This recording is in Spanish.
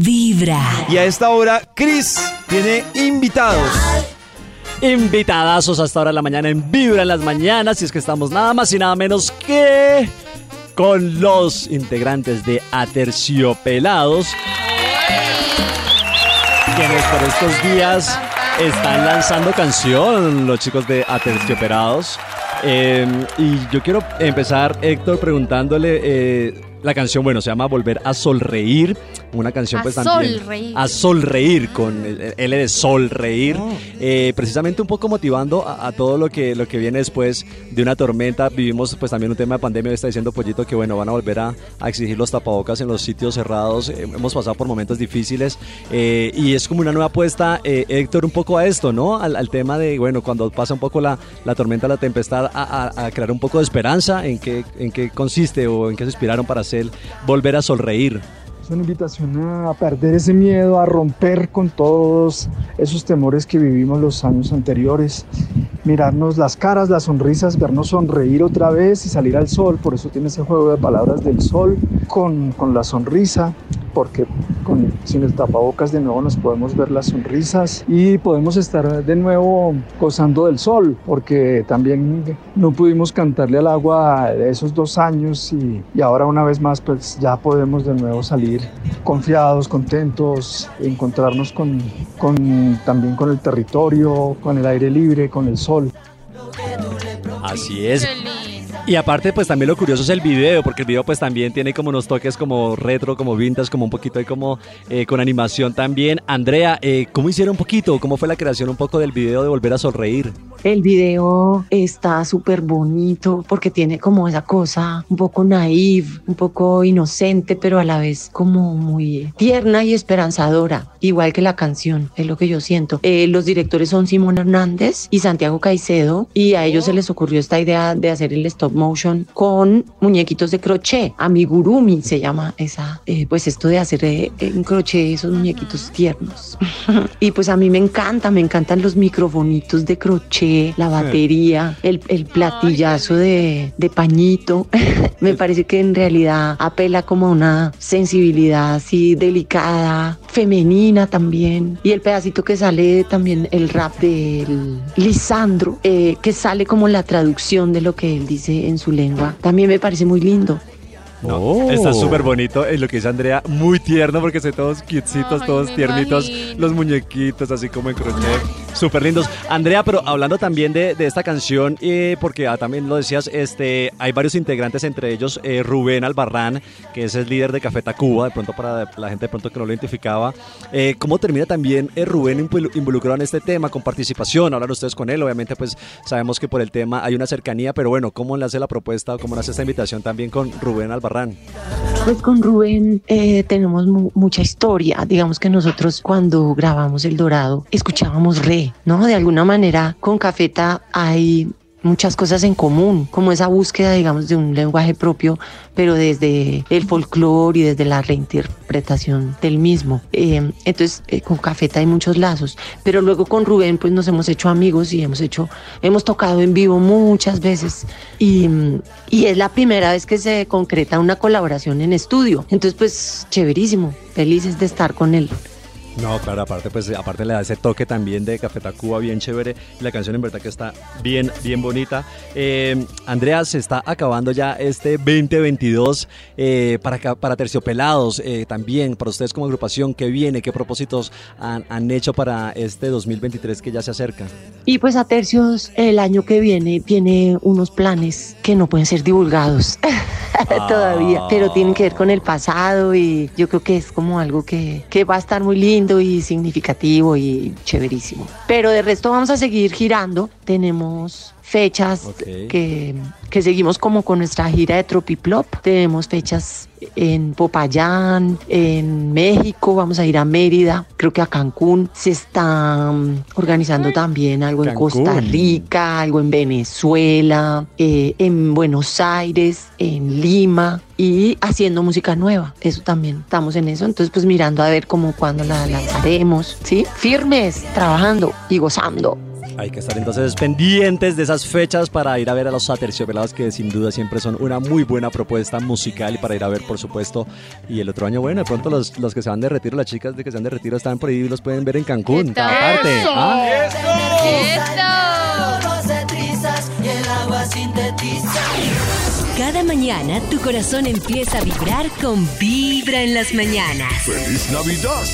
Vibra. Y a esta hora, Chris tiene invitados. Invitadazos hasta ahora de la mañana en Vibra en las mañanas. Y es que estamos nada más y nada menos que con los integrantes de Aterciopelados. Quienes por estos días están lanzando canción, los chicos de Aterciopelados. Eh, y yo quiero empezar, Héctor, preguntándole eh, la canción, bueno, se llama Volver a Solreír. Una canción A pues también... solreír. A Solreír, con el L de Solreír. Eh, precisamente un poco motivando a, a todo lo que, lo que viene después de una tormenta. Vivimos pues también un tema de pandemia. Está diciendo Pollito que bueno, van a volver a, a exigir los tapabocas en los sitios cerrados. Eh, hemos pasado por momentos difíciles. eh, y es como una nueva apuesta, eh, Héctor, un poco a esto, ¿no? Al, al tema de, bueno, cuando pasa un poco la, la tormenta, la tempestad, a, a- a crear un poco de esperanza. ¿En qué, ¿En qué consiste o en qué se inspiraron para hacer volver a sonreír? Es una invitación a perder ese miedo, a romper con todos esos temores que vivimos los años anteriores, mirarnos las caras, las sonrisas, vernos sonreír otra vez y salir al sol. Por eso tiene ese juego de palabras del sol con, con la sonrisa, porque con, sin el tapabocas de nuevo nos podemos ver las sonrisas y podemos estar de nuevo gozando del sol, porque también no pudimos cantarle al agua de esos dos años y, y ahora una vez más pues ya podemos de nuevo salir confiados, contentos, encontrarnos con, con, también con el territorio, con el aire libre, con el sol. Así es. Y aparte, pues también lo curioso es el video, porque el video pues también tiene como unos toques como retro, como vintage, como un poquito ahí como eh, con animación también. Andrea, eh, ¿cómo hicieron un poquito? ¿Cómo fue la creación un poco del video de Volver a Sonreír? El video está súper bonito porque tiene como esa cosa un poco naive, un poco inocente, pero a la vez como muy tierna y esperanzadora, igual que la canción, es lo que yo siento. Eh, los directores son Simón Hernández y Santiago Caicedo y a ellos se les ocurrió esta idea de hacer el stop motion con muñequitos de crochet. Amigurumi se llama esa, eh, pues esto de hacer eh, en crochet esos muñequitos tiernos. y pues a mí me encanta, me encantan los microfonitos de crochet, la batería, el, el platillazo de, de pañito. me parece que en realidad apela como a una sensibilidad así delicada, femenina también. Y el pedacito que sale también, el rap del Lisandro, eh, que sale como la traducción de lo que él dice en su lengua, también me parece muy lindo. No, Está súper bonito en lo que dice Andrea, muy tierno porque son todos Ay, todos tiernitos, imagino. los muñequitos así como en crochet, súper lindos. Andrea, pero hablando también de, de esta canción, eh, porque ah, también lo decías, este, hay varios integrantes, entre ellos eh, Rubén Albarrán, que es el líder de Café Tacuba, de pronto para la gente de pronto que no lo identificaba. Eh, ¿Cómo termina también eh, Rubén involu- involucrado en este tema, con participación? Hablan ustedes con él, obviamente pues sabemos que por el tema hay una cercanía, pero bueno, ¿cómo le hace la propuesta o cómo le hace esta invitación también con Rubén Albarrán? Pues con Rubén eh, tenemos mu- mucha historia. Digamos que nosotros cuando grabamos El Dorado escuchábamos re, ¿no? De alguna manera con Cafeta hay muchas cosas en común, como esa búsqueda, digamos, de un lenguaje propio, pero desde el folclore y desde la reinterpretación del mismo. Eh, entonces, eh, con Cafeta hay muchos lazos, pero luego con Rubén, pues nos hemos hecho amigos y hemos hecho, hemos tocado en vivo muchas veces y, y es la primera vez que se concreta una colaboración en estudio. Entonces, pues, chéverísimo, felices de estar con él. No, claro, aparte pues aparte le da ese toque también de Café Tacuba bien chévere la canción en verdad que está bien bien bonita. Eh, Andrea, se está acabando ya este 2022 eh, para para Terciopelados eh, también para ustedes como agrupación qué viene, qué propósitos han, han hecho para este 2023 que ya se acerca. Y pues a Tercios el año que viene tiene unos planes que no pueden ser divulgados todavía, pero tienen que ver con el pasado y yo creo que es como algo que, que va a estar muy lindo y significativo y chéverísimo. Pero de resto vamos a seguir girando, tenemos fechas que, que seguimos como con nuestra gira de Tropiplop, tenemos fechas en Popayán, en México, vamos a ir a Mérida, creo que a Cancún, se está mm, organizando también algo en Cancún. Costa Rica, algo en Venezuela, eh, en Buenos Aires, en Lima y haciendo música nueva. Eso también estamos en eso. Entonces, pues mirando a ver cómo cuándo la lanzaremos, ¿sí? Firmes, trabajando y gozando. Hay que estar entonces pendientes de esas fechas para ir a ver a los Aterciopelados, que sin duda siempre son una muy buena propuesta musical y para ir a ver, por supuesto. Y el otro año, bueno, de pronto los, los que se van de retiro, las chicas de que se van de retiro están por ahí, los pueden ver en Cancún. ¿Qué tal? Aparte. ¡Eso! Ah, Cada mañana tu corazón empieza a vibrar con Vibra en las mañanas. ¡Feliz Navidad!